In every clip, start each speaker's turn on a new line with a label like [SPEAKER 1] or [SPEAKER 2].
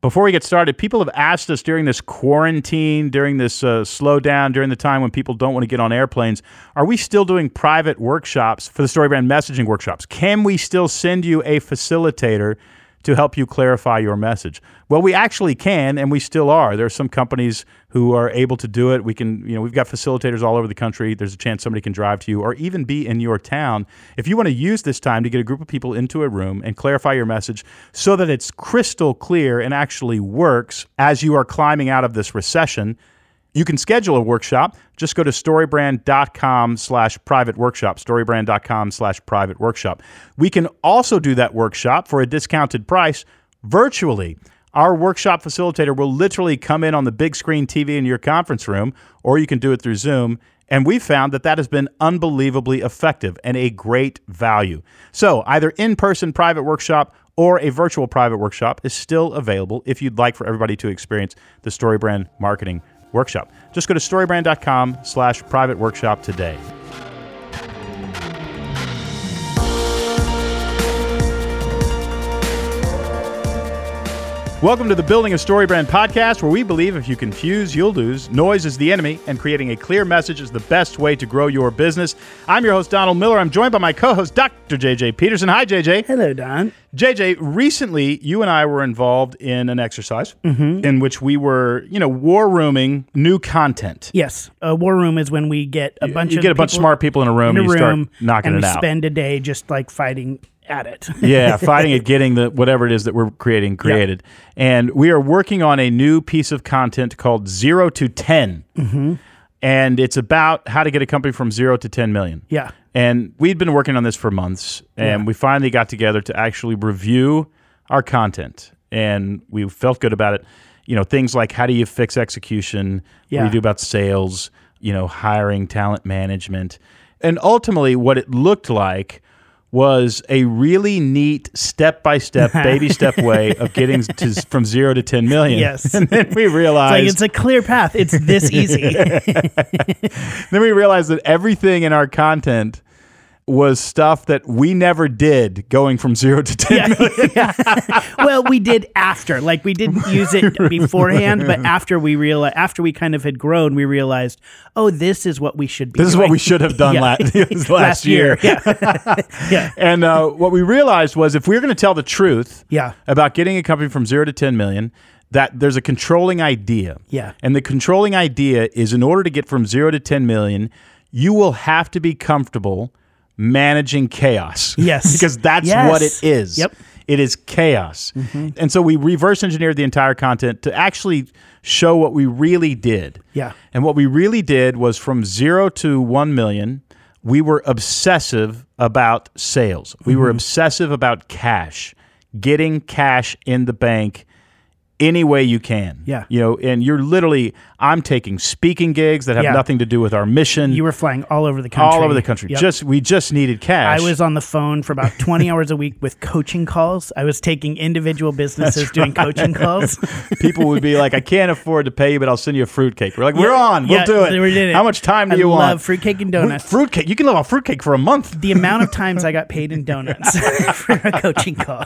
[SPEAKER 1] Before we get started, people have asked us during this quarantine, during this uh, slowdown, during the time when people don't want to get on airplanes, are we still doing private workshops for the StoryBrand messaging workshops? Can we still send you a facilitator to help you clarify your message? Well, we actually can, and we still are. There are some companies who are able to do it. We can, you know, we've got facilitators all over the country. There's a chance somebody can drive to you or even be in your town. If you want to use this time to get a group of people into a room and clarify your message so that it's crystal clear and actually works as you are climbing out of this recession, you can schedule a workshop. Just go to storybrand.com slash private workshop, storybrand.com slash private workshop. We can also do that workshop for a discounted price virtually. Our workshop facilitator will literally come in on the big screen TV in your conference room, or you can do it through Zoom. And we've found that that has been unbelievably effective and a great value. So, either in person private workshop or a virtual private workshop is still available if you'd like for everybody to experience the StoryBrand marketing workshop. Just go to storybrand.com slash private workshop today. Welcome to the Building a StoryBrand podcast, where we believe if you confuse, you'll lose. Noise is the enemy, and creating a clear message is the best way to grow your business. I'm your host, Donald Miller. I'm joined by my co host, Dr. JJ Peterson. Hi, JJ.
[SPEAKER 2] Hello, Don.
[SPEAKER 1] JJ, recently you and I were involved in an exercise mm-hmm. in which we were, you know, war rooming new content.
[SPEAKER 2] Yes, a war room is when we get a bunch
[SPEAKER 1] you
[SPEAKER 2] of
[SPEAKER 1] get a bunch of smart people in a room
[SPEAKER 2] in a
[SPEAKER 1] and you
[SPEAKER 2] room
[SPEAKER 1] start knocking
[SPEAKER 2] and
[SPEAKER 1] it
[SPEAKER 2] we
[SPEAKER 1] out.
[SPEAKER 2] spend a day just like fighting at it.
[SPEAKER 1] yeah, fighting at getting the whatever it is that we're creating created. And we are working on a new piece of content called Zero to 10.
[SPEAKER 2] Mm-hmm.
[SPEAKER 1] And it's about how to get a company from zero to 10 million.
[SPEAKER 2] yeah,
[SPEAKER 1] And we'd been working on this for months, and
[SPEAKER 2] Yeah.
[SPEAKER 1] we finally got together to actually review our content, and we felt good about it. You know, things like how do you fix execution? What do
[SPEAKER 2] Yeah.
[SPEAKER 1] you do about sales? You know, hiring, talent management, and ultimately, what it looked like was a really neat step-by-step, baby-step way of getting to from zero to ten million.
[SPEAKER 2] Yes.
[SPEAKER 1] and then we
[SPEAKER 2] it's
[SPEAKER 1] realized
[SPEAKER 2] like it's a clear path. It's this easy.
[SPEAKER 1] then we realized that everything in our content was stuff that we never did going from zero to 10 million.
[SPEAKER 2] well, we did after. Like we didn't use it beforehand, but after we realized, after we kind of had grown, we realized, oh, this is what we should be.
[SPEAKER 1] This is what we should have done
[SPEAKER 2] Yeah.
[SPEAKER 1] last, last, year.
[SPEAKER 2] Yeah, yeah,
[SPEAKER 1] And uh, what we realized was if we were going to tell the truth
[SPEAKER 2] Yeah.
[SPEAKER 1] about getting a company from zero to 10 million, that there's a controlling idea.
[SPEAKER 2] Yeah.
[SPEAKER 1] And the controlling idea is in order to get from zero to 10 million, you will have to be comfortable managing chaos.
[SPEAKER 2] Yes.
[SPEAKER 1] because that's
[SPEAKER 2] Yes.
[SPEAKER 1] what it is.
[SPEAKER 2] Yep.
[SPEAKER 1] It is chaos. And so we reverse engineered the entire content to actually show what we really did.
[SPEAKER 2] Yeah.
[SPEAKER 1] And what we really did was from zero to 1 million, we were obsessive about sales. We
[SPEAKER 2] Mm-hmm.
[SPEAKER 1] were obsessive about cash, getting cash in the bank any way you can.
[SPEAKER 2] Yeah.
[SPEAKER 1] You know, and you're literally, I'm taking speaking gigs that have
[SPEAKER 2] Yeah.
[SPEAKER 1] nothing to do with our mission.
[SPEAKER 2] You were flying all over the country.
[SPEAKER 1] all over the country.
[SPEAKER 2] Yep.
[SPEAKER 1] Just, we just needed cash.
[SPEAKER 2] I was on the phone for about 20 hours a week with coaching calls. I was taking individual businesses doing coaching calls.
[SPEAKER 1] People would be like, I can't afford to pay you, but I'll send you a fruitcake. We're like, we're on. We'll do it.
[SPEAKER 2] we did it.
[SPEAKER 1] How much time do
[SPEAKER 2] I
[SPEAKER 1] you want?
[SPEAKER 2] love fruitcake and donuts.
[SPEAKER 1] Fruitcake. You can live on fruitcake for a month.
[SPEAKER 2] the amount of times I got paid in donuts for a coaching call.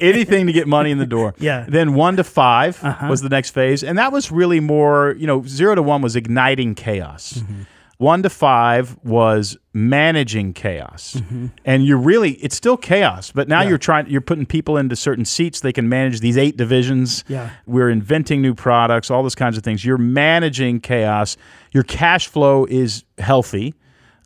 [SPEAKER 1] anything to get money in the door.
[SPEAKER 2] Yeah. Uh-huh.
[SPEAKER 1] Then one to 5 was the next phase, and that was really more. You know, zero to one was igniting chaos.
[SPEAKER 2] Mm-hmm.
[SPEAKER 1] One to five was managing chaos,
[SPEAKER 2] Mm-hmm.
[SPEAKER 1] and you're really it's still chaos, but now you're trying you're putting people into certain seats. They can manage these eight divisions.
[SPEAKER 2] Yeah.
[SPEAKER 1] we're inventing new products, all those kinds of things. You're managing chaos. Your cash flow is healthy.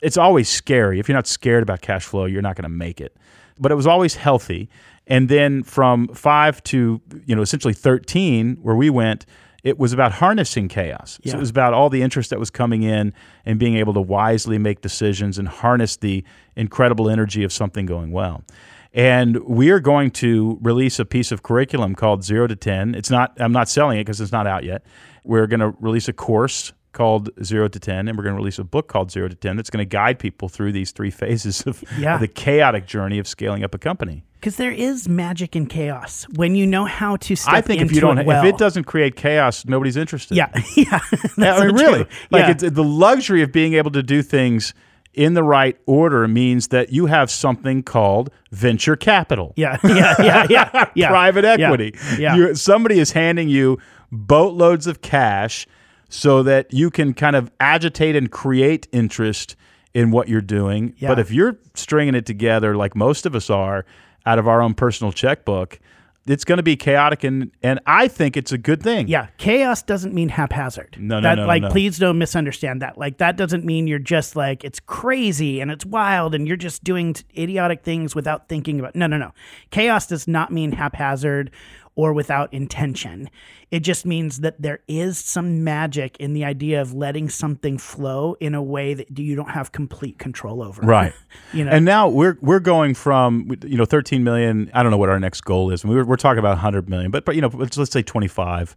[SPEAKER 1] It's always scary. If you're not scared about cash flow, you're not going to make it. But it was always healthy. And then from five to you know essentially 13, where we went, it was about harnessing chaos. So it was about all the interest that was coming in and being able to wisely make decisions and harness the incredible energy of something going well. And we are going to release a piece of curriculum called Zero to 10. It's not, I'm not selling it because it's not out yet. We're going to release a course called Zero to 10, and we're going to release a book called Zero to 10 that's going to guide people through these three phases of,
[SPEAKER 2] Yeah.
[SPEAKER 1] of the chaotic journey of scaling up a company.
[SPEAKER 2] Because there is magic in chaos when you know how to step
[SPEAKER 1] I think if you don't,
[SPEAKER 2] it well.
[SPEAKER 1] if it doesn't create chaos, nobody's interested.
[SPEAKER 2] Yeah, yeah.
[SPEAKER 1] Yeah, I mean, really,
[SPEAKER 2] true.
[SPEAKER 1] like
[SPEAKER 2] Yeah.
[SPEAKER 1] it's the luxury of being able to do things in the right order means that you have something called venture capital.
[SPEAKER 2] Yeah, yeah, yeah, yeah. yeah.
[SPEAKER 1] Private equity.
[SPEAKER 2] Yeah.
[SPEAKER 1] You- somebody is handing you boatloads of cash so that you can kind of agitate and create interest in what you're doing.
[SPEAKER 2] Yeah.
[SPEAKER 1] But if you're stringing it together like most of us are out of our own personal checkbook, it's going to be chaotic and and I think it's a good thing.
[SPEAKER 2] Yeah, chaos doesn't mean haphazard.
[SPEAKER 1] No, no,
[SPEAKER 2] that,
[SPEAKER 1] no,
[SPEAKER 2] Like,
[SPEAKER 1] no.
[SPEAKER 2] please don't misunderstand that. Like, that doesn't mean you're just like it's crazy and it's wild and you're just doing idiotic things without thinking about. No, no, no. Chaos does not mean haphazard or without intention. It just means that there is some magic in the idea of letting something flow in a way that you don't have complete control over.
[SPEAKER 1] Right.
[SPEAKER 2] You know.
[SPEAKER 1] And now we're we're going from you know 13 million. I don't know what our next goal is. We were, we're talking about 100 million, but but you know let's, let's say 25.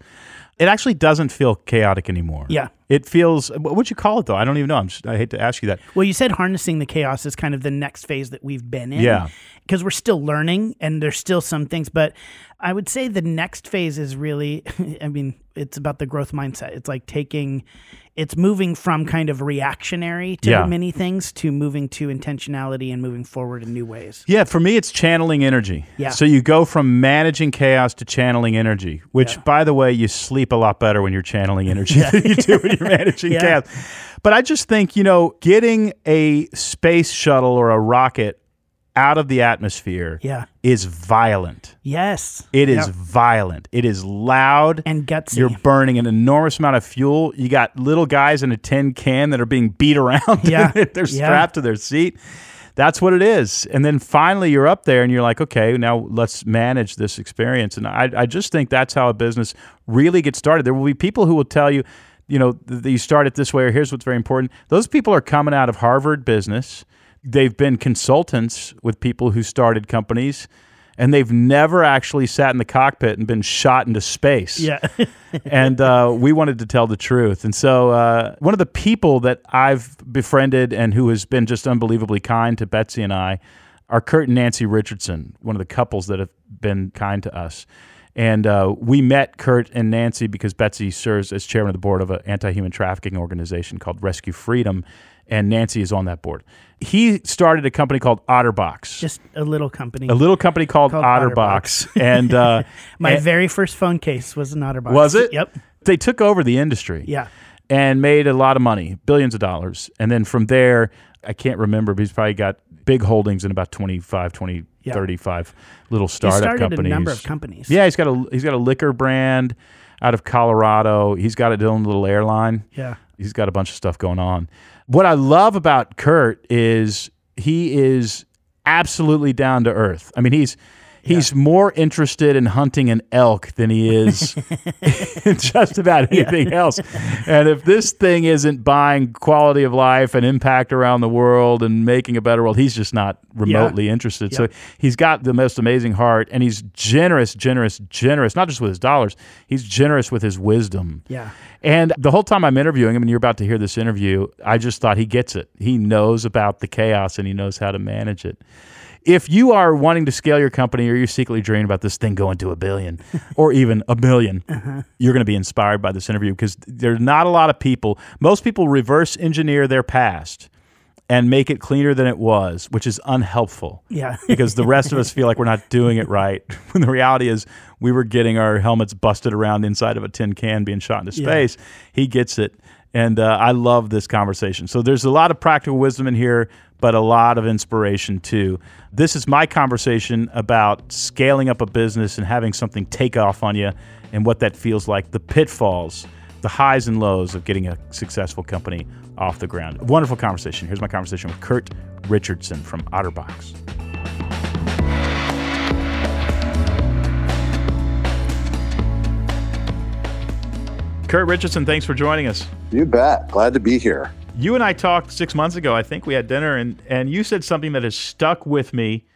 [SPEAKER 1] It actually doesn't feel chaotic anymore.
[SPEAKER 2] Yeah.
[SPEAKER 1] It feels. What would you call it though? I don't even know. I'm just, I hate to ask you that.
[SPEAKER 2] Well, you said harnessing the chaos is kind of the next phase that we've been in.
[SPEAKER 1] Yeah.
[SPEAKER 2] Because we're still learning and there's still some things, but I would say the next phase is really, I mean, it's about the growth mindset. It's like taking, it's moving from kind of reactionary to
[SPEAKER 1] Yeah.
[SPEAKER 2] many things to moving to intentionality and moving forward in new ways.
[SPEAKER 1] Yeah, for me, it's channeling energy.
[SPEAKER 2] Yeah.
[SPEAKER 1] So you go from managing chaos to channeling energy, which,
[SPEAKER 2] Yeah.
[SPEAKER 1] by the way, you sleep a lot better when you're channeling energy than you do when you're managing
[SPEAKER 2] Yeah.
[SPEAKER 1] chaos. But I just think, you know, getting a space shuttle or a rocket out of the atmosphere
[SPEAKER 2] Yeah.
[SPEAKER 1] is violent.
[SPEAKER 2] Yes.
[SPEAKER 1] It is
[SPEAKER 2] Yep.
[SPEAKER 1] violent. It is loud.
[SPEAKER 2] And gutsy.
[SPEAKER 1] You're burning an enormous amount of fuel. You got little guys in a tin can that are being beat around.
[SPEAKER 2] Yeah.
[SPEAKER 1] They're
[SPEAKER 2] Yeah.
[SPEAKER 1] strapped to their seat. That's what it is. And then finally you're up there and you're like, okay, now let's manage this experience. And I, I just think that's how a business really gets started. There will be people who will tell you, you know, th- you start it this way or here's what's very important. Those people are coming out of Harvard business. They've been consultants with people who started companies and they've never actually sat in the cockpit and been shot into space
[SPEAKER 2] yeah.
[SPEAKER 1] and uh, we wanted to tell the truth. And so, uh, one of the people that I've befriended and who has been just unbelievably kind to Betsy and I are Kurt and Nancy Richardson, one of the couples that have been kind to us. And uh, we met Kurt and Nancy because Betsy serves as chairman of the board of an anti human trafficking organization called Rescue Freedom, and Nancy is on that board. He started a company called Otterbox.
[SPEAKER 2] Just a little company.
[SPEAKER 1] a little company called,
[SPEAKER 2] Called
[SPEAKER 1] Otterbox, and uh,
[SPEAKER 2] My
[SPEAKER 1] and-
[SPEAKER 2] very first phone case was an Otterbox.
[SPEAKER 1] was it?
[SPEAKER 2] Yep.
[SPEAKER 1] They took over the industry.
[SPEAKER 2] Yeah.
[SPEAKER 1] and made a lot of money, billions of dollars. And then from there, I can't remember, but he's probably got big holdings in about 25, 20,
[SPEAKER 2] Yeah.
[SPEAKER 1] 35 little
[SPEAKER 2] He
[SPEAKER 1] startup
[SPEAKER 2] started
[SPEAKER 1] companies.
[SPEAKER 2] a number of companies.
[SPEAKER 1] Yeah, he's got a he's got a liquor brand out of Colorado. He's got a own little airline.
[SPEAKER 2] Yeah.
[SPEAKER 1] He's got a bunch of stuff going on. What I love about Kurt is he is absolutely down to earth. I mean, he's he's more interested in hunting an elk than he is in just about anything else. And if this thing isn't buying quality of life and impact around the world and making a better world, he's just not remotely interested. So he's got the most amazing heart and he's generous, generous, generous, not just with his dollars, he's generous with his wisdom.
[SPEAKER 2] Yeah.
[SPEAKER 1] And the whole time I'm interviewing him, and you're about to hear this interview, I just thought he gets it. He knows about the chaos and he knows how to manage it. If you are wanting to scale your company or you're secretly dreaming about this thing going to a billion or even a 1000000000 uh-huh. you're going to be inspired by this interview because there's not a lot of people. Most people reverse engineer their past and make it cleaner than it was, which is unhelpful
[SPEAKER 2] Yeah.
[SPEAKER 1] because the rest of us feel like we're not doing it right. When the reality is, we were getting our helmets busted around inside of a tin can being shot into
[SPEAKER 2] Yeah.
[SPEAKER 1] space. He gets it. And uh, I love this conversation. So there's a lot of practical wisdom in here, but a lot of inspiration too. This is my conversation about scaling up a business and having something take off on you and what that feels like, the pitfalls, the highs and lows of getting a successful company off the ground. Wonderful conversation. Here's my conversation with Kurt Richardson from Otterbox. Kurt Richardson, thanks for joining us.
[SPEAKER 3] You bet. Glad to be here.
[SPEAKER 1] You and I talked six months ago. I think we had dinner, and and you said something that has stuck with me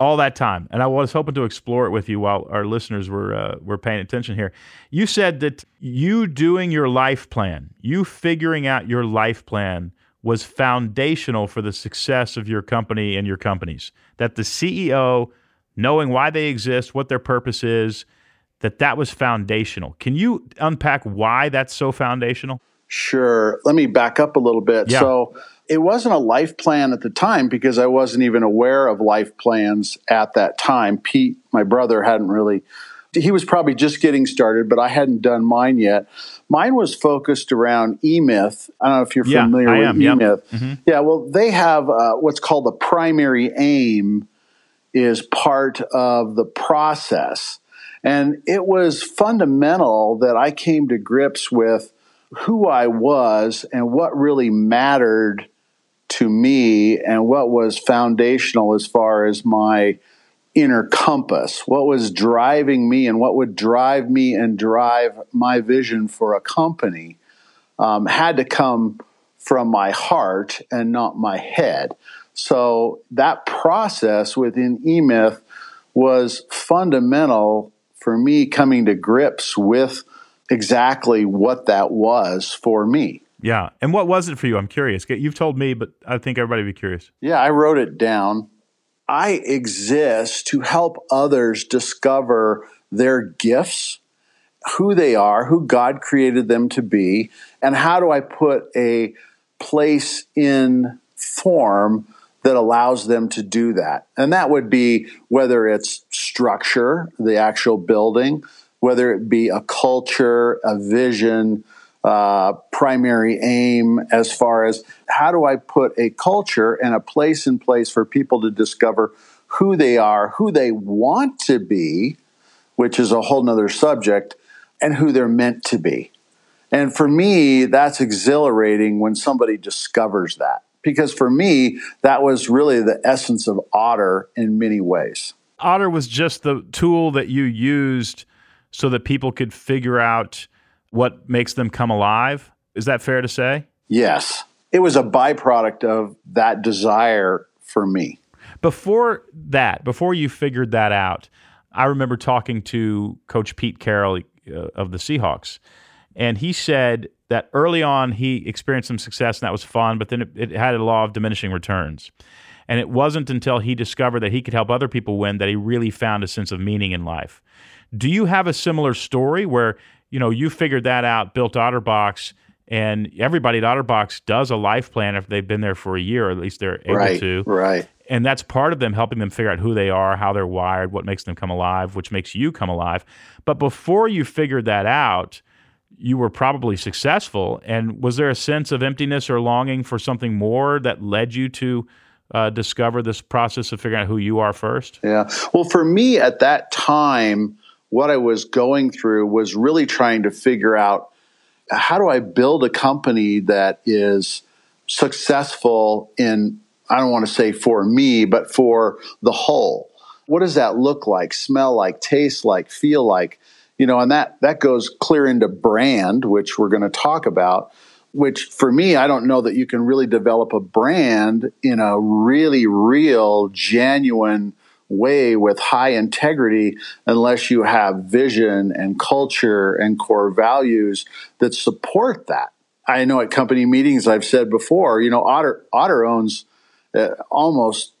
[SPEAKER 1] all that time. And I was hoping to explore it with you while our listeners were uh, were paying attention here. You said that you doing your life plan, you figuring out your life plan, was foundational for the success of your company and your companies. That the CEO knowing why they exist, what their purpose is, that that was foundational. Can you unpack why that's so foundational?
[SPEAKER 3] Sure. Let me back up a little bit.
[SPEAKER 1] Yeah.
[SPEAKER 3] So it wasn't a life plan at the time because I wasn't even aware of life plans at that time. Pete, my brother, hadn't really, he was probably just getting started, but I hadn't done mine yet. Mine was focused around eMyth. I don't know if you're
[SPEAKER 1] Yeah,
[SPEAKER 3] familiar
[SPEAKER 1] I
[SPEAKER 3] with
[SPEAKER 1] am,
[SPEAKER 3] eMyth. Yeah, well, they have uh, what's called the primary aim is part of the process. And it was fundamental that I came to grips with who I was and what really mattered to me and what was foundational as far as my inner compass, what was driving me and what would drive me and drive my vision for a company um, had to come from my heart and not my head. So that process within eMyth was fundamental for me coming to grips with exactly what that was for me.
[SPEAKER 1] Yeah. And what was it for you? I'm curious. You've told me, but I think everybody would be curious.
[SPEAKER 3] Yeah, I wrote it down. I exist to help others discover their gifts, who they are, who God created them to be, and how do I put a place in form that allows them to do that. And that would be whether it's structure, the actual building, whether it be a culture, a vision, uh, primary aim as far as how do I put a culture and a place in place for people to discover who they are, who they want to be, which is a whole nother subject, and who they're meant to be. And for me, that's exhilarating when somebody discovers that. Because for me, that was really the essence of Otter in many ways.
[SPEAKER 1] Otter was just the tool that you used so that people could figure out what makes them come alive. Is that fair to say?
[SPEAKER 3] Yes. It was a byproduct of that desire for me.
[SPEAKER 1] Before that, before you figured that out, I remember talking to Coach Pete Carroll uh, of the Seahawks, and he said that early on he experienced some success and that was fun, but then it, it had a law of diminishing returns. And it wasn't until he discovered that he could help other people win that he really found a sense of meaning in life. Do you have a similar story where you know you figured that out, built OtterBox, and everybody at OtterBox does a life plan if they've been there for a year, or at least they're able
[SPEAKER 3] right,
[SPEAKER 1] to.
[SPEAKER 3] Right.
[SPEAKER 1] And that's part of them helping them figure out who they are, how they're wired, what makes them come alive, which makes you come alive. But before you figured that out, you were probably successful. And was there a sense of emptiness or longing for something more that led you to uh, discover this process of figuring out who you are first?
[SPEAKER 3] Yeah. Well, for me at that time, what I was going through was really trying to figure out how do I build a company that is successful in, I don't want to say for me, but for the whole. What does that look like, smell like, taste like, feel like? You know, and that, that goes clear into brand, which we're going to talk about, which for me, I don't know that you can really develop a brand in a really real, genuine way with high integrity unless you have vision and culture and core values that support that. I know at company meetings I've said before, you know, Otter Otter owns uh, almost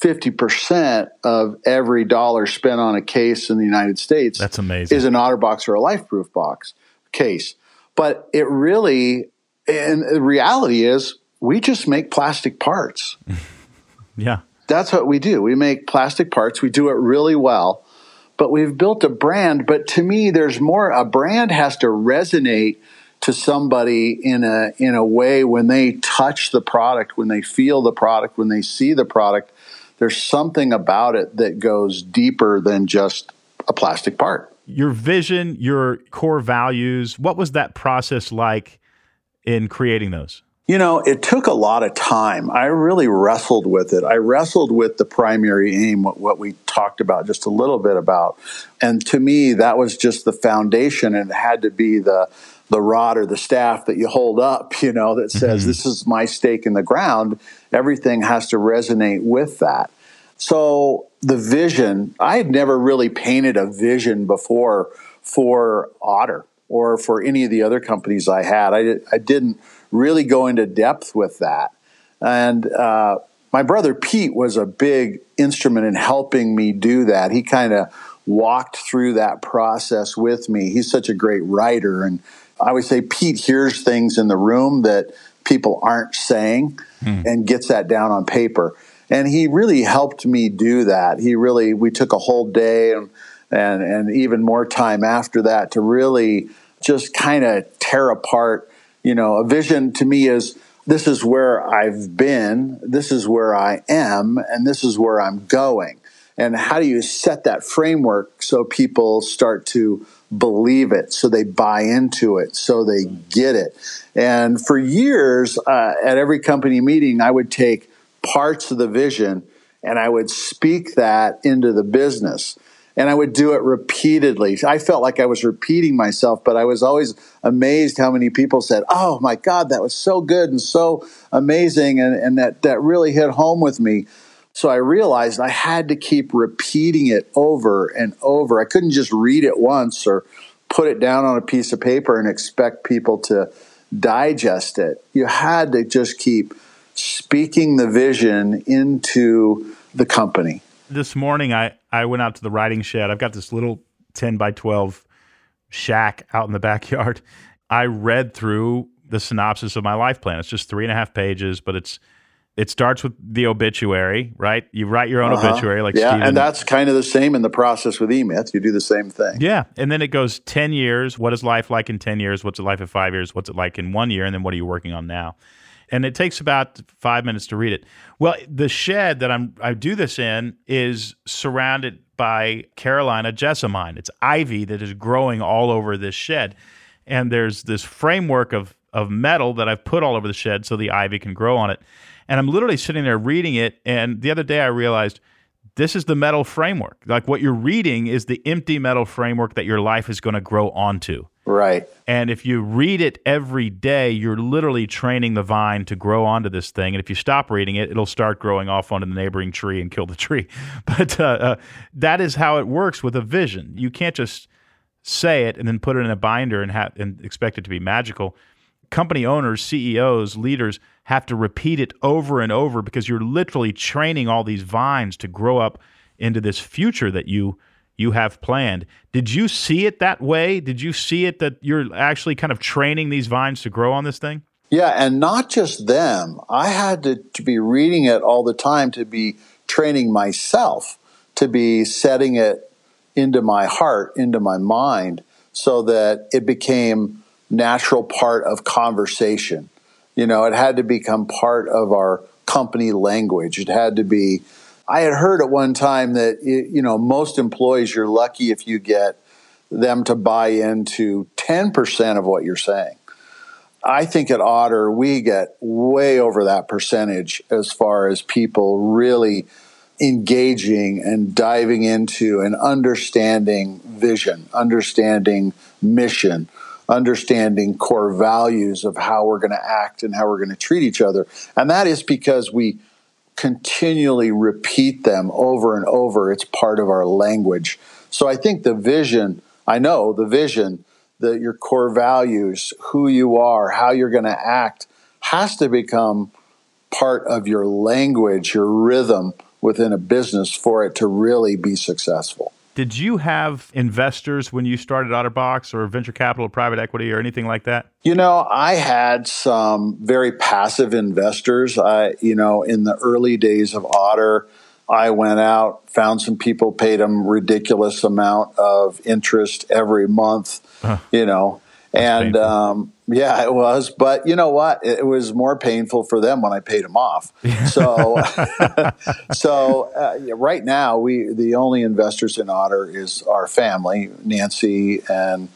[SPEAKER 3] 50% of every dollar spent on a case in the United States
[SPEAKER 1] That's amazing.
[SPEAKER 3] is an OtterBox or a LifeProof box case. But it really and the reality is we just make plastic parts.
[SPEAKER 1] Yeah.
[SPEAKER 3] That's what we do. We make plastic parts. We do it really well. But we've built a brand, but to me there's more a brand has to resonate to somebody in a in a way when they touch the product, when they feel the product, when they see the product, there's something about it that goes deeper than just a plastic part.
[SPEAKER 1] Your vision, your core values, what was that process like in creating those?
[SPEAKER 3] You know, it took a lot of time. I really wrestled with it. I wrestled with the primary aim, what, what, we talked about just a little bit about. And to me, that was just the foundation and it had to be the the rod or the staff that you hold up, you know, that says, mm-hmm. this is my stake in the ground. Everything has to resonate with that. So the vision, I had never really painted a vision before for Otter or for any of the other companies I had. I, I didn't really go into depth with that. And uh, my brother Pete was a big instrument in helping me do that. He kind of walked through that process with me. He's such a great writer. And I always say Pete hears things in the room that people aren't saying hmm. and gets that down on paper. And he really helped me do that. He really, we took a whole day and, and, and even more time after that to really just kind of tear apart. You know, a vision to me is this is where I've been, this is where I am, and this is where I'm going and how do you set that framework so people start to believe it. So they buy into it. So they get it. And for years uh, at every company meeting i would take parts of the vision and i would speak that into the business. And i would do it repeatedly. I felt like i was repeating myself but i was always amazed how many people said oh my god that was so good and so amazing and, and that, that really hit home with me so I realized I had to keep repeating it over and over. I couldn't just read it once or put it down on a piece of paper and expect people to digest it. You had to just keep speaking the vision into the company.
[SPEAKER 1] This morning, I, I went out to the writing shed. I've got this little 10 by 12 shack out in the backyard. I read through the synopsis of my life plan. It's just three and a half pages, but it's it starts with the obituary, right? You write your own uh-huh. obituary, like
[SPEAKER 3] yeah,
[SPEAKER 1] Stephen.
[SPEAKER 3] and that's kind of the same in the process with eMyth. You do the same thing.
[SPEAKER 1] Yeah, and then it goes ten years. What is life like in ten years? What's it like in five years? What's it like in one year? And then what are you working on now? And it takes about five minutes to read it. Well, the shed that I'm I do this in is surrounded by Carolina jessamine. It's ivy that is growing all over this shed, and there's this framework of of metal that I've put all over the shed so the ivy can grow on it. And I'm literally sitting there reading it. And the other day I realized this is the metal framework. Like what you're reading is the empty metal framework that your life is going to grow onto.
[SPEAKER 3] Right.
[SPEAKER 1] And if you read it every day, you're literally training the vine to grow onto this thing. And if you stop reading it, it'll start growing off onto the neighboring tree and kill the tree. But uh, uh, that is how it works with a vision. You can't just say it and then put it in a binder and, ha- and expect it to be magical. Company owners, CEOs, leaders have to repeat it over and over because you're literally training all these vines to grow up into this future that you you have planned. Did you see it that way? Did you see it that you're actually kind of training these vines to grow on this thing?
[SPEAKER 3] Yeah, and not just them. I had to, to be reading it all the time to be training myself, to be setting it into my heart, into my mind, so that it became natural part of conversation. You know, it had to become part of our company language. It had to be. I had heard at one time that you know most employees you're lucky if you get them to buy into 10% of what you're saying. I think at Otter we get way over that percentage as far as people really engaging and diving into and understanding vision, understanding mission, understanding core values of how we're going to act and how we're going to treat each other. And that is because we continually repeat them over and over. It's part of our language. So I think the vision, I know the vision, that your core values, who you are, how you're going to act, has to become part of your language, your rhythm within a business for it to really be successful.
[SPEAKER 1] Did you have investors when you started OtterBox or venture capital, private equity, or anything like that?
[SPEAKER 3] You know, I had some very passive investors. I, you know, in the early days of Otter, I went out, found some people, paid them ridiculous amount of interest every month. Huh. You know, and um, yeah, it was. But you know what? It, was more painful for them when I paid them off. So, so uh, right now, we the only investors in Otter is our family, Nancy and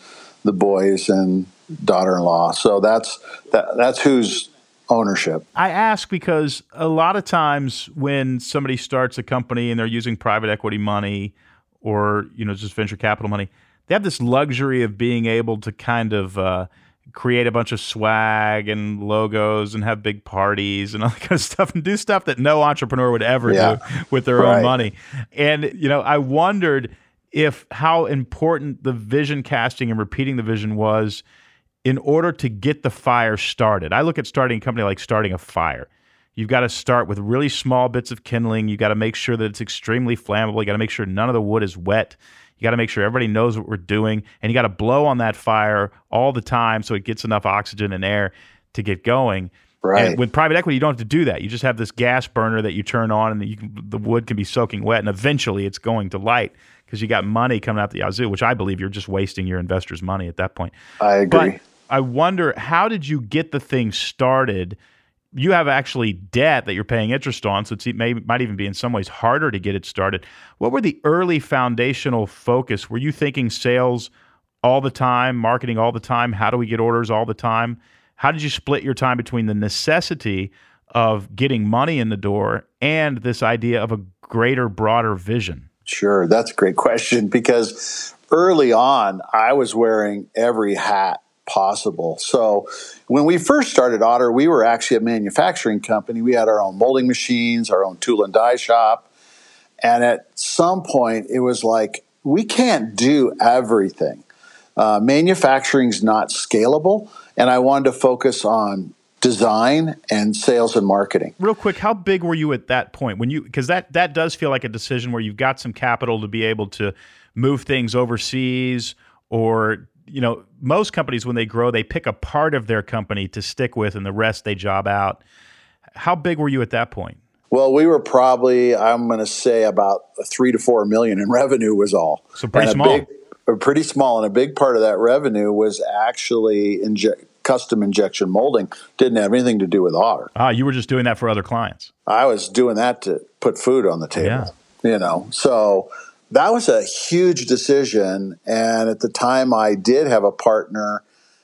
[SPEAKER 3] the boys and daughter-in-law. So that's that, that's who's ownership.
[SPEAKER 1] I ask because a lot of times when somebody starts a company and they're using private equity money or you know just venture capital money they have this luxury of being able to kind of uh, create a bunch of swag and logos and have big parties and all that kind of stuff and do stuff that no entrepreneur would ever yeah. do with their right. own money. And you know, I wondered if how important the vision casting and repeating the vision was in order to get the fire started. I look at starting a company like starting a fire. You've got to start with really small bits of kindling. You got to make sure that it's extremely flammable. You got to make sure none of the wood is wet. You got to make sure everybody knows what we're doing, and you got to blow on that fire all the time so it gets enough oxygen and air to get going.
[SPEAKER 3] Right.
[SPEAKER 1] And with private equity, you don't have to do that. You just have this gas burner that you turn on, and you can, the wood can be soaking wet, and eventually it's going to light because you got money coming out the yazoo, which I believe you're just wasting your investors' money at that point.
[SPEAKER 3] I agree.
[SPEAKER 1] But I wonder, how did you get the thing started? You have actually debt that you're paying interest on, so it may, might even be in some ways harder to get it started. What were the early foundational focus? Were you thinking sales all the time, marketing all the time? How do we get orders all the time? How did you split your time between the necessity of getting money in the door and this idea of a greater, broader vision?
[SPEAKER 3] Sure, that's a great question because early on, I was wearing every hat possible. So when we first started Otter, we were actually a manufacturing company. We had our own molding machines, our own tool and die shop. And at some point, it was like, we can't do everything. Uh, manufacturing's not scalable and I wanted to focus on design and sales and marketing.
[SPEAKER 1] Real quick, how big were you at that point when you because that that does feel like a decision where you've got some capital to be able to move things overseas or you know, most companies when they grow, they pick a part of their company to stick with and the rest they job out. How big were you at that point?
[SPEAKER 3] Well, we were probably, I'm going to say, about three to four million in revenue was all.
[SPEAKER 1] So pretty small.
[SPEAKER 3] Big, pretty small, and a big part of that revenue was actually custom injection molding. Didn't have anything to do with Otter.
[SPEAKER 1] Ah, you were just doing that for other clients.
[SPEAKER 3] I was doing that to put food on the table. Yeah. You know, so that was a huge decision. And at the time, I did have a partner,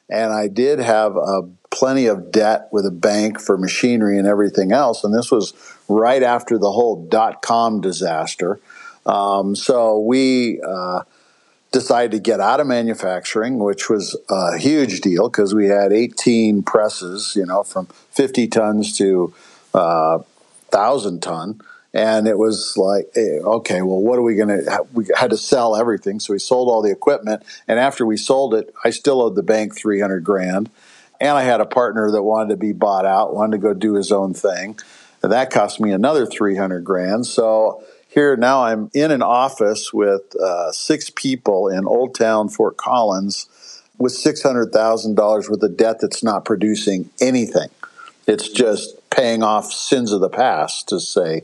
[SPEAKER 3] and I did have a plenty of debt with a bank for machinery and everything else. And this was right after the whole dot com disaster. Um, so we. Uh, decided to get out of manufacturing, which was a huge deal because we had 18 presses, you know, from 50 tons to uh, 1,000 ton. And it was like, eh, okay, well, what are we going to? We had to sell everything, so we sold all the equipment. And after we sold it, I still owed the bank 300 grand. And I had a partner that wanted to be bought out, wanted to go do his own thing. And that cost me another 300 grand. So here now I'm in an office with uh, six people in Old Town, Fort Collins, with $600,000 worth of debt that's not producing anything. It's just paying off sins of the past, to say.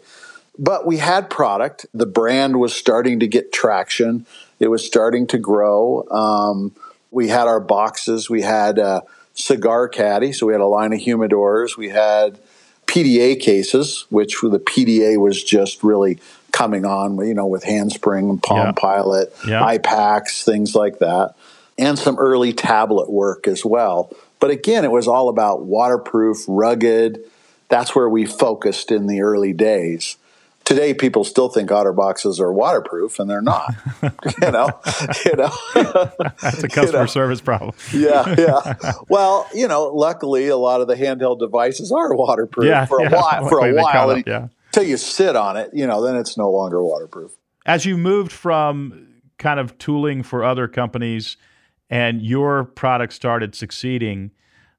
[SPEAKER 3] But we had product. The brand was starting to get traction. It was starting to grow. Um, we had our boxes. We had a cigar caddy, so we had a line of humidors. We had PDA cases, which the PDA was just really coming on, you know, with Handspring and Palm yeah. Pilot, yeah. iPAQs, things like that, and some early tablet work as well. But again, it was all about waterproof, rugged. That's where we focused in the early days. Today, people still think otter boxes are waterproof, and they're not. you know, you know.
[SPEAKER 1] That's a customer you know? service problem.
[SPEAKER 3] yeah, yeah. Well, you know, luckily, a lot of the handheld devices are waterproof
[SPEAKER 1] yeah,
[SPEAKER 3] for a
[SPEAKER 1] yeah.
[SPEAKER 3] while. For a while,
[SPEAKER 1] up, yeah
[SPEAKER 3] until you sit on it, you know, then it's no longer waterproof.
[SPEAKER 1] As you moved from kind of tooling for other companies and your product started succeeding,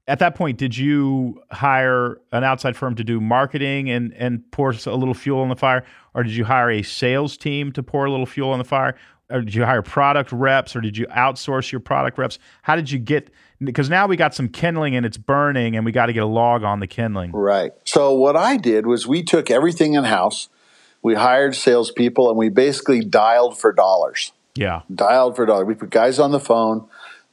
[SPEAKER 1] at that point, did you hire an outside firm to do marketing and, and pour a little fuel on the fire? Or did you hire a sales team to pour a little fuel on the fire? Or did you hire product reps or did you outsource your product reps? How did you get because now we got some kindling and it's burning and we got to get a log on the kindling.
[SPEAKER 3] Right. So what I did was we took everything in house, we hired salespeople, and we basically dialed for dollars.
[SPEAKER 1] Yeah.
[SPEAKER 3] Dialed for dollars. We put guys on the phone.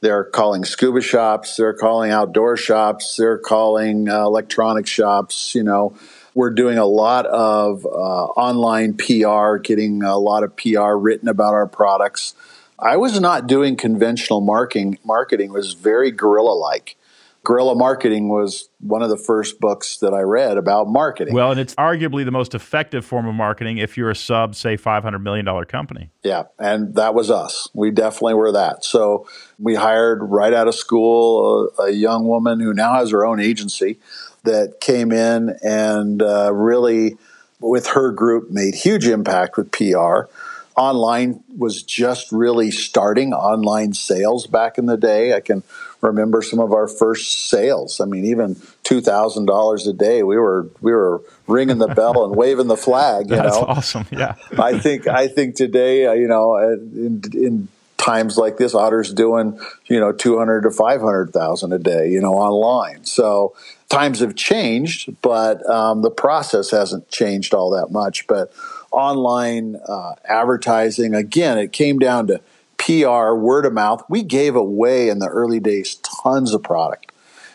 [SPEAKER 3] They're calling scuba shops. They're calling outdoor shops. They're calling uh, electronic shops. You know, we're doing a lot of uh, online PR, getting a lot of PR written about our products. I was not doing conventional marketing. Marketing was very guerrilla like. Guerrilla Marketing was one of the first books that I read about marketing.
[SPEAKER 1] Well, and it's arguably the most effective form of marketing if you're a sub, say, $500 million company.
[SPEAKER 3] Yeah, and that was us. We definitely were that. So we hired right out of school a, a young woman who now has her own agency that came in and uh, really, with her group, made huge impact with PR online was just really starting online sales back in the day. I can remember some of our first sales. I mean, even two thousand dollars a day, we were we were ringing the bell and waving the flag. You
[SPEAKER 1] That's
[SPEAKER 3] know,
[SPEAKER 1] awesome. Yeah,
[SPEAKER 3] I think I think today, uh, you know, uh, in, in times like this, Otter's doing you know two hundred to five hundred thousand a day, you know, online. So times have changed, but um, the process hasn't changed all that much. But online uh, advertising, again, it came down to PR, word of mouth. We gave away in the early days tons of product.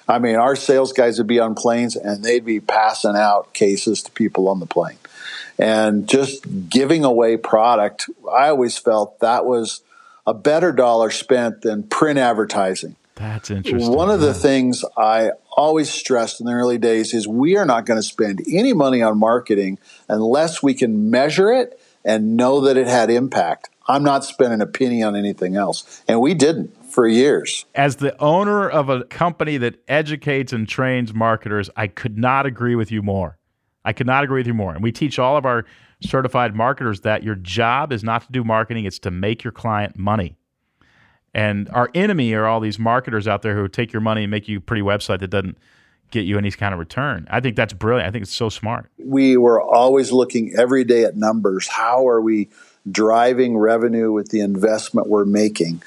[SPEAKER 3] I mean, our sales guys would be on planes and they'd be passing out cases to people on the plane. And just giving away product, I always felt that was a better dollar spent than print advertising.
[SPEAKER 1] That's interesting.
[SPEAKER 3] One of the things I always stressed in the early days is we are not going to spend any money on marketing unless we can measure it and know that it had impact. I'm not spending a penny on anything else. And we didn't for years.
[SPEAKER 1] As the owner of a company that educates and trains marketers, I could not agree with you more. I could not agree with you more. And we teach all of our certified marketers that your job is not to do marketing, it's to make your client money. And our enemy are all these marketers out there who take your money and make you a pretty website that doesn't get you any kind of return. I think that's brilliant. I think it's so smart.
[SPEAKER 3] We were always looking every day at numbers. How are we driving revenue with the investment we're making?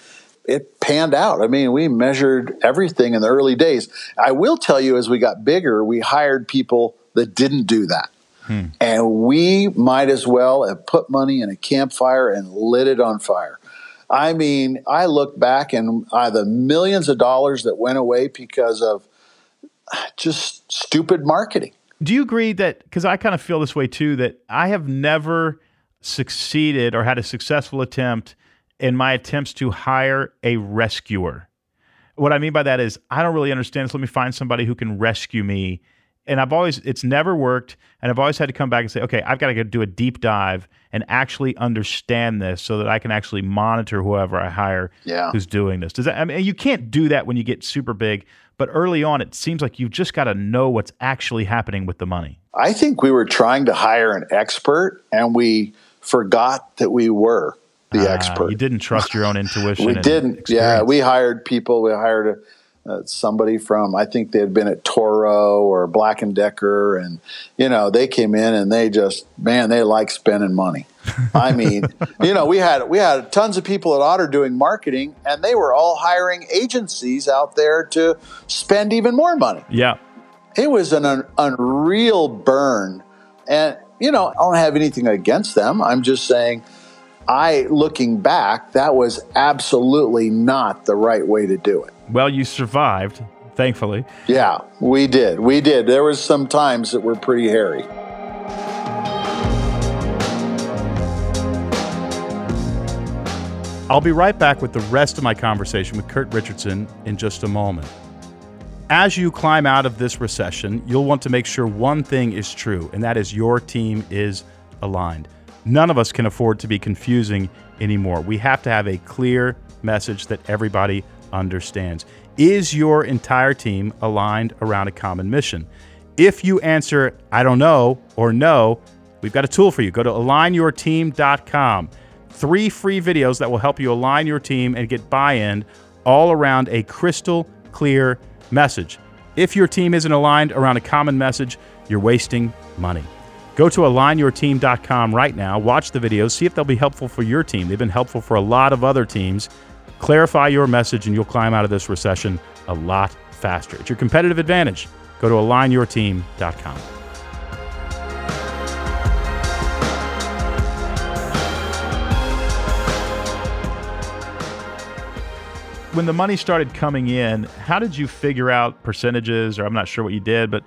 [SPEAKER 3] It panned out. I mean, we measured everything in the early days. I will tell you, as we got bigger, we hired people that didn't do that. Hmm. And we might as well have put money in a campfire and lit it on fire. I mean, I look back and uh, the millions of dollars that went away because of just stupid marketing.
[SPEAKER 1] Do you agree that, because I kind of feel this way too, that I have never succeeded or had a successful attempt in my attempts to hire a rescuer? What I mean by that is, I don't really understand this. Let me find somebody who can rescue me and I've always it's never worked, and I've always had to come back and say, okay, I've got to go do a deep dive and actually understand this so that I can actually monitor whoever I hire
[SPEAKER 3] yeah.
[SPEAKER 1] who's doing this. Does that? I mean, you can't do that when you get super big, but early on, it seems like you've just got to know what's actually happening with the money.
[SPEAKER 3] I think we were trying to hire an expert, and we forgot that we were the uh, expert.
[SPEAKER 1] You didn't trust your own intuition.
[SPEAKER 3] we didn't.
[SPEAKER 1] Experience.
[SPEAKER 3] Yeah, we hired people. We hired a uh, somebody from I think they had been at Toro or Black and Decker, and you know they came in and they just man they like spending money. I mean, you know we had we had tons of people at Otter doing marketing, and they were all hiring agencies out there to spend even more money.
[SPEAKER 1] Yeah,
[SPEAKER 3] it was an un- unreal burn, and you know I don't have anything against them. I'm just saying. I, looking back, that was absolutely not the right way to do it.
[SPEAKER 1] Well, you survived, thankfully.
[SPEAKER 3] Yeah, we did. We did. There was some times that were pretty hairy.
[SPEAKER 1] I'll be right back with the rest of my conversation with Kurt Richardson in just a moment. As you climb out of this recession, you'll want to make sure one thing is true, and that is your team is aligned. None of us can afford to be confusing anymore. We have to have a clear message that everybody understands. Is your entire team aligned around a common mission? If you answer, I don't know, or no, we've got a tool for you. Go to alignyourteam.com. Three free videos that will help you align your team and get buy in all around a crystal clear message. If your team isn't aligned around a common message, you're wasting money. Go to alignyourteam.com right now, watch the videos, see if they'll be helpful for your team. They've been helpful for a lot of other teams. Clarify your message, and you'll climb out of this recession a lot faster. It's your competitive advantage. Go to alignyourteam.com. When the money started coming in, how did you figure out percentages, or I'm not sure what you did, but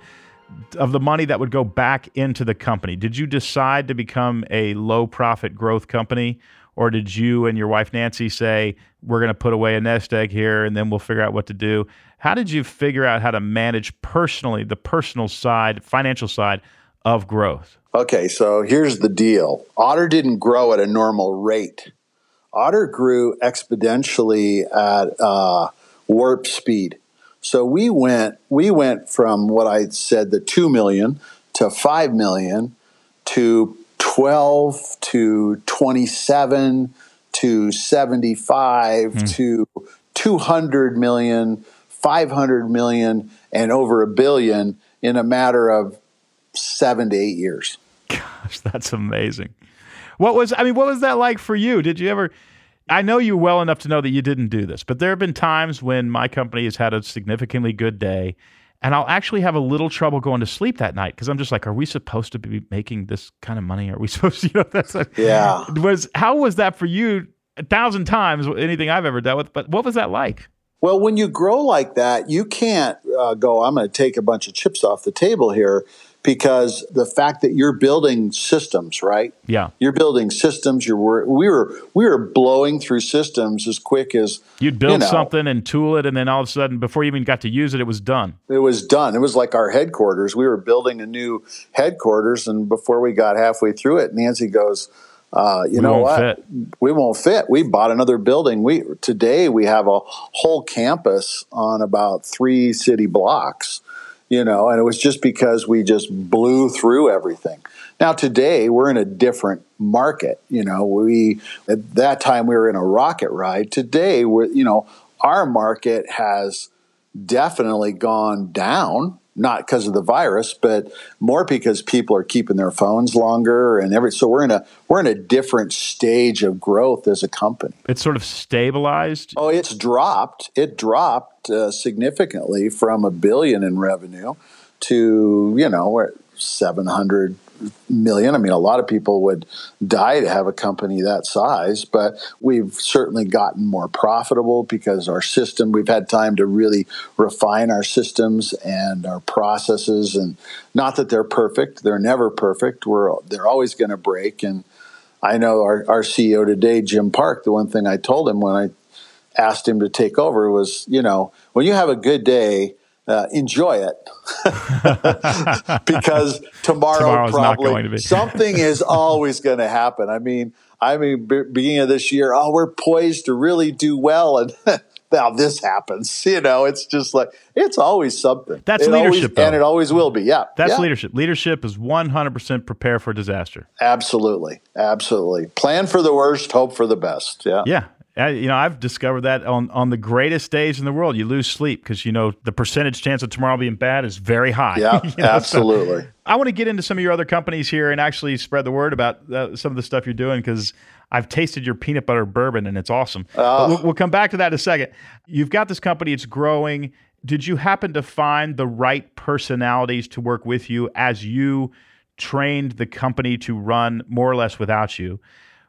[SPEAKER 1] of the money that would go back into the company? Did you decide to become a low profit growth company? Or did you and your wife Nancy say, we're going to put away a nest egg here and then we'll figure out what to do? How did you figure out how to manage personally the personal side, financial side of growth?
[SPEAKER 3] Okay, so here's the deal Otter didn't grow at a normal rate. Otter grew exponentially at uh, warp speed. So we went we went from what I said the two million to five million to 12 to 27 to 75 mm. to 200 million, 500 million, and over a billion in a matter of seven to eight years.
[SPEAKER 1] Gosh, that's amazing. What was, I mean, what was that like for you? Did you ever, I know you well enough to know that you didn't do this, but there have been times when my company has had a significantly good day and I'll actually have a little trouble going to sleep that night because I'm just like, are we supposed to be making this kind of money? Are we supposed to, you know, that's a,
[SPEAKER 3] yeah.
[SPEAKER 1] Was how was that for you? A thousand times anything I've ever dealt with, but what was that like?
[SPEAKER 3] Well, when you grow like that, you can't uh, go. I'm going to take a bunch of chips off the table here because the fact that you're building systems, right?
[SPEAKER 1] Yeah,
[SPEAKER 3] you're building systems. You're we were we were blowing through systems as quick as
[SPEAKER 1] you'd build you know, something and tool it, and then all of a sudden, before you even got to use it, it was done.
[SPEAKER 3] It was done. It was like our headquarters. We were building a new headquarters, and before we got halfway through it, Nancy goes. Uh, you we know what? Fit. We won't fit. We bought another building. We today we have a whole campus on about three city blocks you know, and it was just because we just blew through everything. Now today we're in a different market. You know, we at that time we were in a rocket ride. Today we're you know our market has definitely gone down not because of the virus, but more because people are keeping their phones longer and every. So we're in a we're in a different stage of growth as a company.
[SPEAKER 1] It's sort of stabilized.
[SPEAKER 3] Oh, it's dropped. It dropped uh, significantly from a billion in revenue to you know seven hundred million. I mean, a lot of people would die to have a company that size, but we've certainly gotten more profitable because our system, we've had time to really refine our systems and our processes. And not that they're perfect, they're never perfect. We're, they're always going to break. And I know our, our CEO today, Jim Parke, the one thing I told him when I asked him to take over was, you know, when you have a good day, uh, enjoy it because tomorrow probably something is always going to happen. I mean, I mean, b- beginning of this year, oh, we're poised to really do well, and now this happens. You know, it's just like it's always something.
[SPEAKER 1] That's
[SPEAKER 3] it
[SPEAKER 1] leadership,
[SPEAKER 3] always, and it always will be. Yeah,
[SPEAKER 1] that's
[SPEAKER 3] yeah.
[SPEAKER 1] leadership. Leadership is one hundred percent prepare for disaster.
[SPEAKER 3] Absolutely, absolutely. Plan for the worst, hope for the best. Yeah,
[SPEAKER 1] yeah. I, you know, I've discovered that on, on the greatest days in the world, you lose sleep because you know the percentage chance of tomorrow being bad is very high.
[SPEAKER 3] Yeah,
[SPEAKER 1] you
[SPEAKER 3] know? absolutely. So
[SPEAKER 1] I want to get into some of your other companies here and actually spread the word about uh, some of the stuff you're doing because I've tasted your peanut butter bourbon and it's awesome. Uh, we'll, we'll come back to that in a second. You've got this company; it's growing. Did you happen to find the right personalities to work with you as you trained the company to run more or less without you?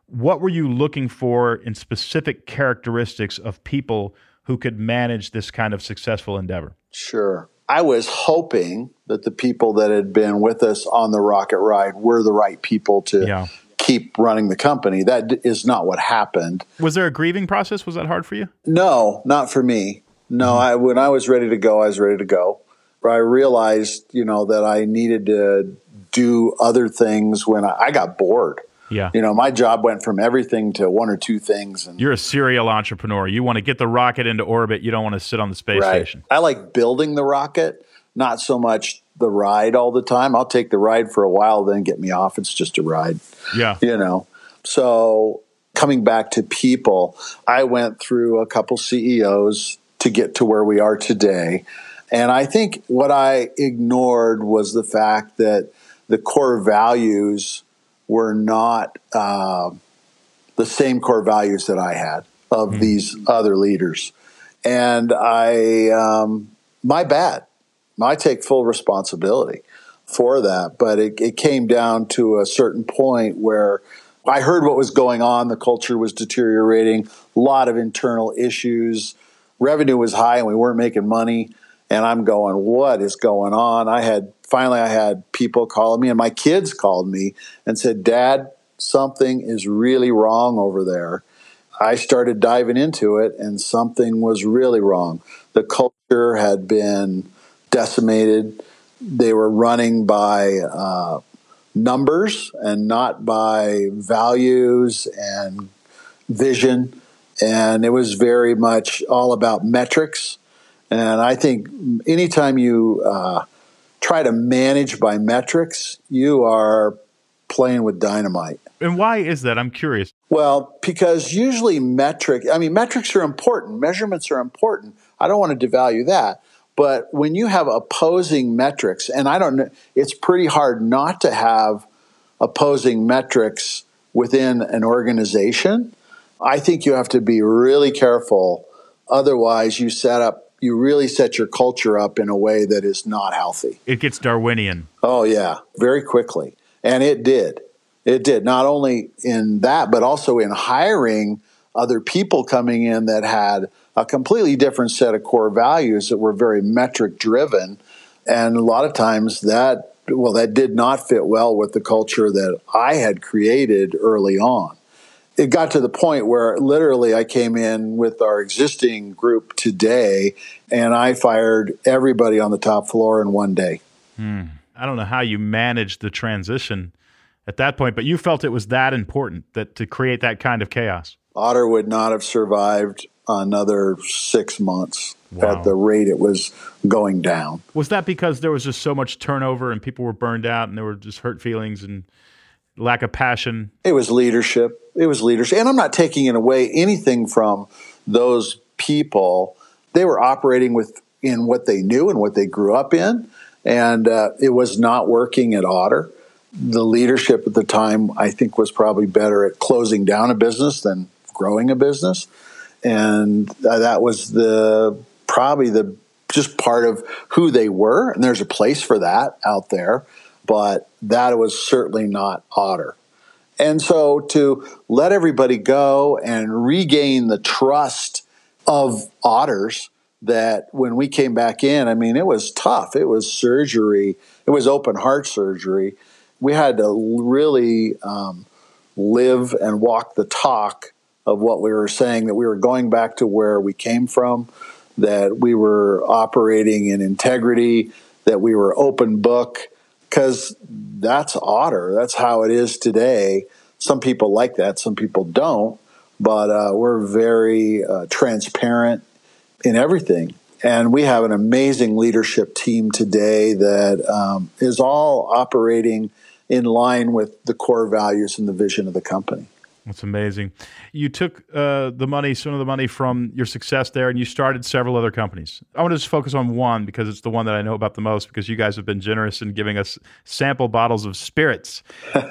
[SPEAKER 1] What were you looking for in specific characteristics of people who could manage this kind of successful endeavor?
[SPEAKER 3] Sure. I was hoping that the people that had been with us on the rocket ride were the right people to yeah. keep running the company. That is not what happened.
[SPEAKER 1] Was there a grieving process? Was that hard for you?
[SPEAKER 3] No, not for me. No, mm-hmm. I, when I was ready to go, I was ready to go. But I realized, you know, that I needed to do other things when I, I got bored.
[SPEAKER 1] Yeah.
[SPEAKER 3] You know, my job went from everything to one or two things. And
[SPEAKER 1] You're a serial entrepreneur. You want to get the rocket into orbit. You don't want to sit on the space
[SPEAKER 3] right.
[SPEAKER 1] station.
[SPEAKER 3] I like building the rocket, not so much the ride all the time. I'll take the ride for a while, then get me off. It's just a ride.
[SPEAKER 1] Yeah.
[SPEAKER 3] You know, so coming back to people, I went through a couple CEOs to get to where we are today. And I think what I ignored was the fact that the core values were not uh, the same core values that I had of mm. these other leaders. And I, um, my bad. I take full responsibility for that. But it, it came down to a certain point where I heard what was going on. The culture was deteriorating, a lot of internal issues. Revenue was high and we weren't making money. And I'm going, what is going on? I had finally I had people calling me, and my kids called me and said, Dad, something is really wrong over there. I started diving into it, and something was really wrong. The culture had been decimated. They were running by uh, numbers and not by values and vision. And it was very much all about metrics. And I think anytime you uh, try to manage by metrics, you are playing with dynamite.
[SPEAKER 1] And why is that? I'm curious.
[SPEAKER 3] Well, because usually metric, I mean, metrics are important, measurements are important. I don't want to devalue that. But when you have opposing metrics, and I don't know, it's pretty hard not to have opposing metrics within an organization. I think you have to be really careful. Otherwise, you set up, you really set your culture up in a way that is not healthy.
[SPEAKER 1] It gets Darwinian.
[SPEAKER 3] Oh, yeah, very quickly. And it did. It did, not only in that, but also in hiring other people coming in that had a completely different set of core values that were very metric driven. And a lot of times that, well, that did not fit well with the culture that I had created early on. It got to the point where literally I came in with our existing group today and I fired everybody on the top floor in one day.
[SPEAKER 1] Hmm. I don't know how you managed the transition at that point, but you felt it was that important that to create that kind of chaos.
[SPEAKER 3] Otter would not have survived another six months wow. at the rate it was going down.
[SPEAKER 1] Was that because there was just so much turnover and people were burned out and there were just hurt feelings and lack of passion?
[SPEAKER 3] It was leadership. It was leadership. And I'm not taking it away anything from those people. They were operating with in what they knew and what they grew up in. And uh, it was not working at Otter the leadership at the time, I think, was probably better at closing down a business than growing a business, and uh, that was the probably the just part of who they were. And there's a place for that out there, but that was certainly not Otter. And so to let everybody go and regain the trust of otters that when we came back in, I mean, it was tough. It was surgery. It was open heart surgery we had to really um, live and walk the talk of what we were saying that we were going back to where we came from that we were operating in integrity that we were open book because that's otter. That's how it is today. Some people like that some people don't. But uh, we're very uh, transparent in everything. And we have an amazing leadership team today that um, is all operating in line with the core values and the vision of the company.
[SPEAKER 1] That's amazing. You took uh, the money, some of the money from your success there, and you started several other companies. I want to just focus on one because it's the one that I know about the most because you guys have been generous in giving us sample bottles of spirits.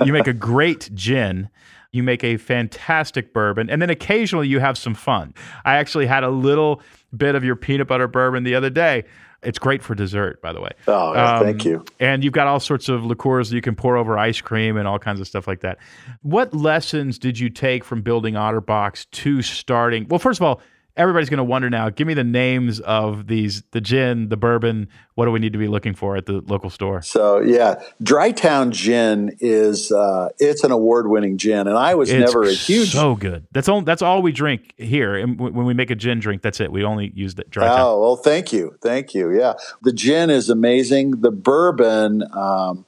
[SPEAKER 1] you make a great gin. You make a fantastic bourbon, and then occasionally you have some fun. I actually had a little bit of your peanut butter bourbon the other day. It's great for dessert, by the way.
[SPEAKER 3] Oh, um, thank you.
[SPEAKER 1] And you've got all sorts of liqueurs that you can pour over ice cream and all kinds of stuff like that. What lessons did you take from building Otterbox to starting? Well, first of all, everybody's going to wonder now. Give me the names of these: the gin, the bourbon. What do we need to be looking for at the local store?
[SPEAKER 3] So yeah, Dry Town Gin is uh, it's an award-winning gin, and I was
[SPEAKER 1] it's
[SPEAKER 3] never a huge
[SPEAKER 1] so good. That's all. That's all we drink here. And when we make a gin drink, that's it. We only use the Dry Town
[SPEAKER 3] Oh well, thank you, thank you. Yeah, the gin is amazing. The bourbon um,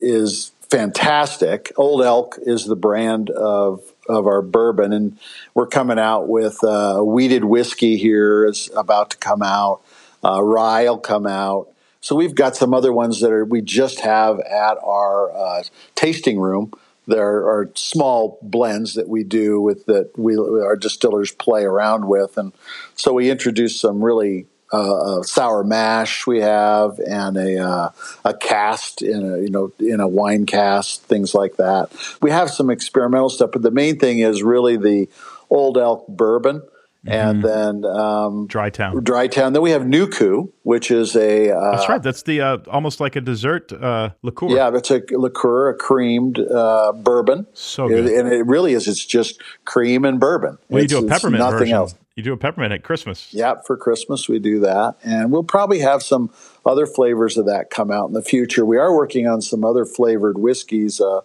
[SPEAKER 3] is fantastic. Old Elk is the brand of of our bourbon, and we're coming out with uh, wheated whiskey here is about to come out. Uh, rye will come out. So we've got some other ones that are we just have at our uh, tasting room. There are small blends that we do with that we our distillers play around with, and so we introduce some really uh, a sour mash we have and a uh, a cask in a you know in a wine cask things like that. We have some experimental stuff, but the main thing is really the Old Elk bourbon. Mm-hmm. And then um,
[SPEAKER 1] Dry Town.
[SPEAKER 3] Dry Town. Then we have Nooku, which is a.
[SPEAKER 1] Uh, that's right. That's the uh, almost like a dessert uh, liqueur.
[SPEAKER 3] Yeah, it's a liqueur, a creamed uh, bourbon.
[SPEAKER 1] So good.
[SPEAKER 3] It, and it really is. It's just cream and bourbon.
[SPEAKER 1] Well,
[SPEAKER 3] it's,
[SPEAKER 1] you do a peppermint
[SPEAKER 3] nothing
[SPEAKER 1] version.
[SPEAKER 3] else.
[SPEAKER 1] You do a peppermint at Christmas.
[SPEAKER 3] Yeah, for Christmas we do that. And we'll probably have some other flavors of that come out in the future. We are working on some other flavored whiskeys. Uh,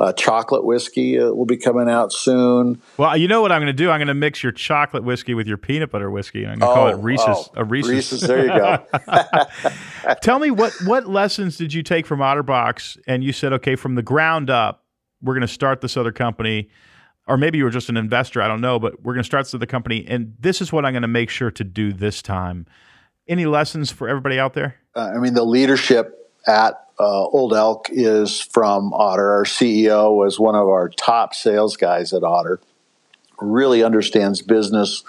[SPEAKER 3] uh, chocolate whiskey uh, will be coming out soon.
[SPEAKER 1] Well, you know what I'm going to do? I'm going to mix your chocolate whiskey with your peanut butter whiskey, and I'm going to oh, call it Reese's. Oh, a Reese's.
[SPEAKER 3] Reese's. There you go.
[SPEAKER 1] Tell me what what lessons did you take from Otterbox? And you said, okay, from the ground up, we're going to start this other company or maybe you were just an investor, I don't know, but we're going to start this other company, and this is what I'm going to make sure to do this time. Any lessons for everybody out there?
[SPEAKER 3] Uh, I mean, the leadership at uh, Old Elk is from Otter. Our CEO was one of our top sales guys at Otter. Really understands business,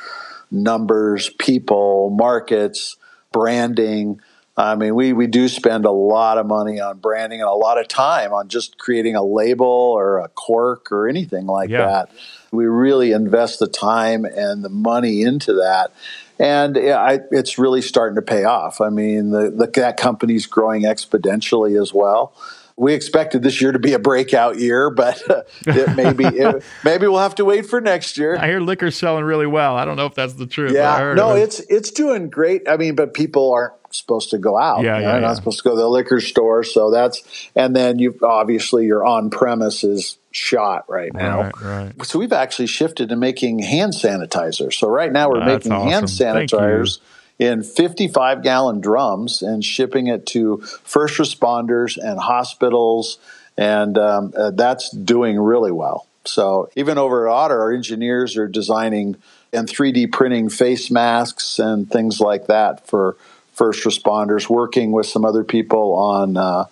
[SPEAKER 3] numbers, people, markets, branding. I mean, we, we do spend a lot of money on branding and a lot of time on just creating a label or a cork or anything like
[SPEAKER 1] Yeah.
[SPEAKER 3] that. We really invest the time and the money into that. And yeah, I, it's really starting to pay off. I mean, the, the, that company's growing exponentially as well. We expected this year to be a breakout year, but it maybe it, maybe we'll have to wait for next year.
[SPEAKER 1] I hear liquor's selling really well. I don't know if that's the truth. but I
[SPEAKER 3] Yeah, no,
[SPEAKER 1] it.
[SPEAKER 3] it's it's doing great. I mean, but people aren't supposed to go out.
[SPEAKER 1] Yeah,
[SPEAKER 3] you know,
[SPEAKER 1] yeah,
[SPEAKER 3] They're
[SPEAKER 1] yeah.
[SPEAKER 3] not supposed to go to the liquor store. So that's and then you obviously your on premises shot right now.
[SPEAKER 1] Right, right.
[SPEAKER 3] So we've actually shifted to making hand sanitizer. So right now we're
[SPEAKER 1] That's
[SPEAKER 3] making hand
[SPEAKER 1] awesome. You.
[SPEAKER 3] sanitizers in 55 gallon drums and shipping it to first responders and hospitals, and um, uh, that's doing really well. So even over at Otter, our engineers are designing and 3D printing face masks and things like that for first responders, working with some other people on. Uh,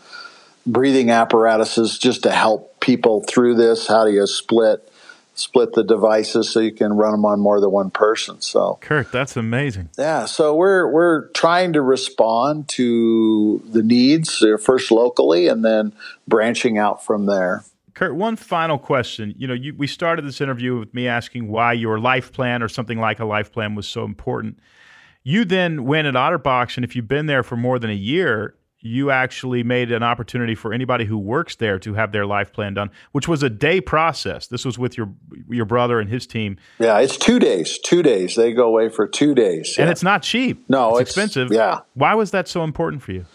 [SPEAKER 3] breathing apparatuses just to help people through this. How do you split split the devices so you can run them on more than one person? So
[SPEAKER 1] Curt, that's amazing.
[SPEAKER 3] yeah, so we're we're trying to respond to the needs uh, first locally and then branching out from there.
[SPEAKER 1] Curt, one final question. You know, you, we started this interview with me asking why your life plan or something like a life plan was so important. You then went at Otterbox, and if you've been there for more than a year, you actually made an opportunity for anybody who works there to have their life plan done, which was a day process. This was with your your brother and his team,
[SPEAKER 3] Yeah, it's two days. Two days. They go away for two days.
[SPEAKER 1] and
[SPEAKER 3] Yeah.
[SPEAKER 1] it's not cheap.
[SPEAKER 3] No,
[SPEAKER 1] it's,
[SPEAKER 3] it's-
[SPEAKER 1] expensive.
[SPEAKER 3] yeah.
[SPEAKER 1] Why was that so important for you?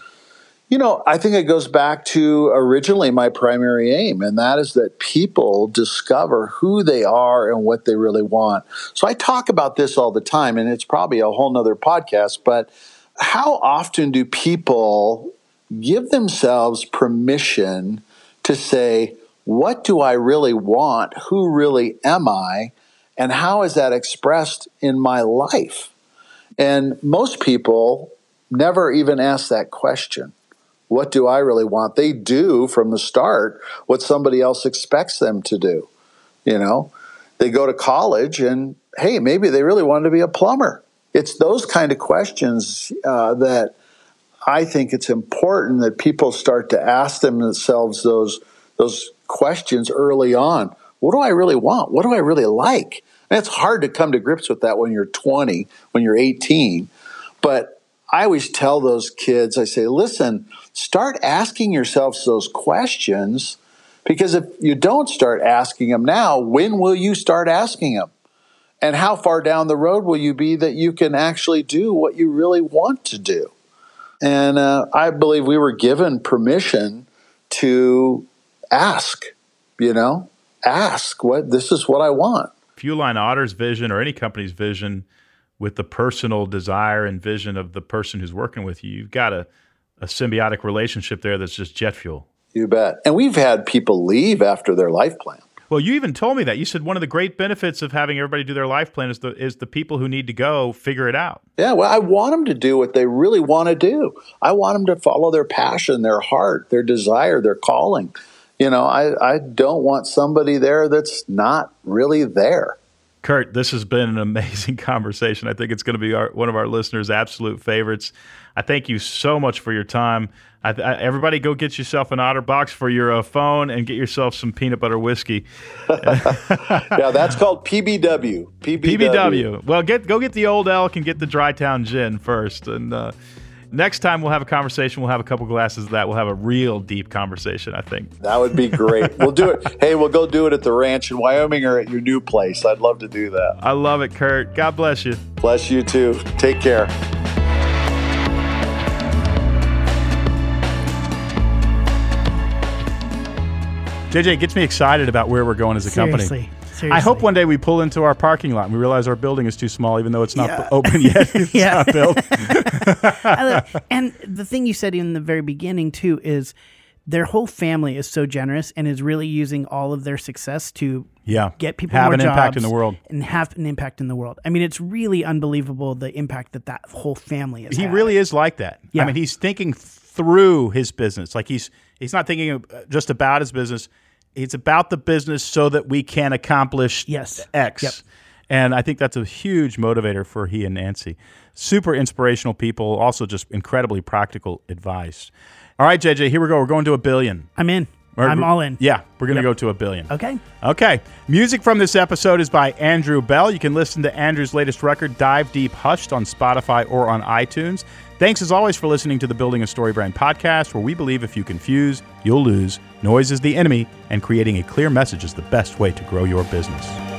[SPEAKER 3] You know, I think it goes back to originally my primary aim, and that is that people discover who they are and what they really want. So I talk about this all the time, and it's probably a whole nother podcast, but how often do people give themselves permission to say, what do I really want? Who really am I? And how is that expressed in my life? And most people never even ask that question. What do I really want? They do from the start what somebody else expects them to do. You know, they go to college and, hey, maybe they really wanted to be a plumber. It's those kind of questions uh, that I think it's important that people start to ask themselves those those questions early on. What do I really want? What do I really like? And it's hard to come to grips with that when you're 20, when you're 18. But I always tell those kids, I say, listen, start asking yourselves those questions because if you don't start asking them now, when will you start asking them? And how far down the road will you be that you can actually do what you really want to do? And uh, I believe we were given permission to ask, you know, ask what this is what I want.
[SPEAKER 1] if you align Otter's vision or any company's vision with the personal desire and vision of the person who's working with you, you've got a, a symbiotic relationship there that's just jet fuel.
[SPEAKER 3] You bet. And we've had people leave after their life plan.
[SPEAKER 1] Well, you even told me that. You said one of the great benefits of having everybody do their life plan is the is the people who need to go figure it out.
[SPEAKER 3] Yeah, well, I want them to do what they really want to do. I want them to follow their passion, their heart, their desire, their calling. You know, I, I don't want somebody there that's not really there.
[SPEAKER 1] Curt, this has been an amazing conversation. I think it's going to be our, one of our listeners' absolute favorites. I thank you so much for your time. I, I, everybody, go get yourself an Otterbox for your uh, phone and get yourself some peanut butter whiskey.
[SPEAKER 3] Yeah, that's called PBW. PBW.
[SPEAKER 1] PBW. Well, get go get the old elk and get the Dry Town gin first. And uh, next time we'll have a conversation. We'll have a couple glasses of that. We'll have a real deep conversation. I think.
[SPEAKER 3] That would be great. we'll do it. Hey, we'll go do it at the ranch in Wyoming or at your new place. I'd love to do that.
[SPEAKER 1] I love it, Curt. God bless you.
[SPEAKER 3] Bless you too. Take care.
[SPEAKER 1] JJ it gets me excited about where we're going as a company.
[SPEAKER 2] Seriously.
[SPEAKER 1] I hope one day we pull into our parking lot and we realize our building is too small, even though it's not
[SPEAKER 2] Yeah.
[SPEAKER 1] open yet. It's
[SPEAKER 2] Yeah.
[SPEAKER 1] not built.
[SPEAKER 2] And the thing you said in the very beginning too is their whole family is so generous and is really using all of their success to
[SPEAKER 1] Yeah.
[SPEAKER 2] get people
[SPEAKER 1] have an impact in the world.
[SPEAKER 2] and have an impact in the world. I mean, it's really unbelievable the impact that that whole family is.
[SPEAKER 1] He really is like that.
[SPEAKER 2] Yeah.
[SPEAKER 1] I mean, he's thinking through his business. Like he's he's not thinking uh, just about his business. It's about the business so that we can accomplish
[SPEAKER 2] Yes.
[SPEAKER 1] X.
[SPEAKER 2] Yep.
[SPEAKER 1] And I think that's a huge motivator for he and Nancy. Super inspirational people, also just incredibly practical advice. All right, JJ, here we go. We're going to a billion.
[SPEAKER 2] I'm in.
[SPEAKER 1] We're-
[SPEAKER 2] I'm all in.
[SPEAKER 1] Yeah, we're going to go to a billion.
[SPEAKER 2] Okay.
[SPEAKER 1] Okay. Music from this episode is by Andrew Bell. You can listen to Andrew's latest record, Dive Deep Hushed, on Spotify or on iTunes. Thanks as always for listening to the Building a Story Brand podcast, where we believe if you confuse, you'll lose. Noise is the enemy, and creating a clear message is the best way to grow your business.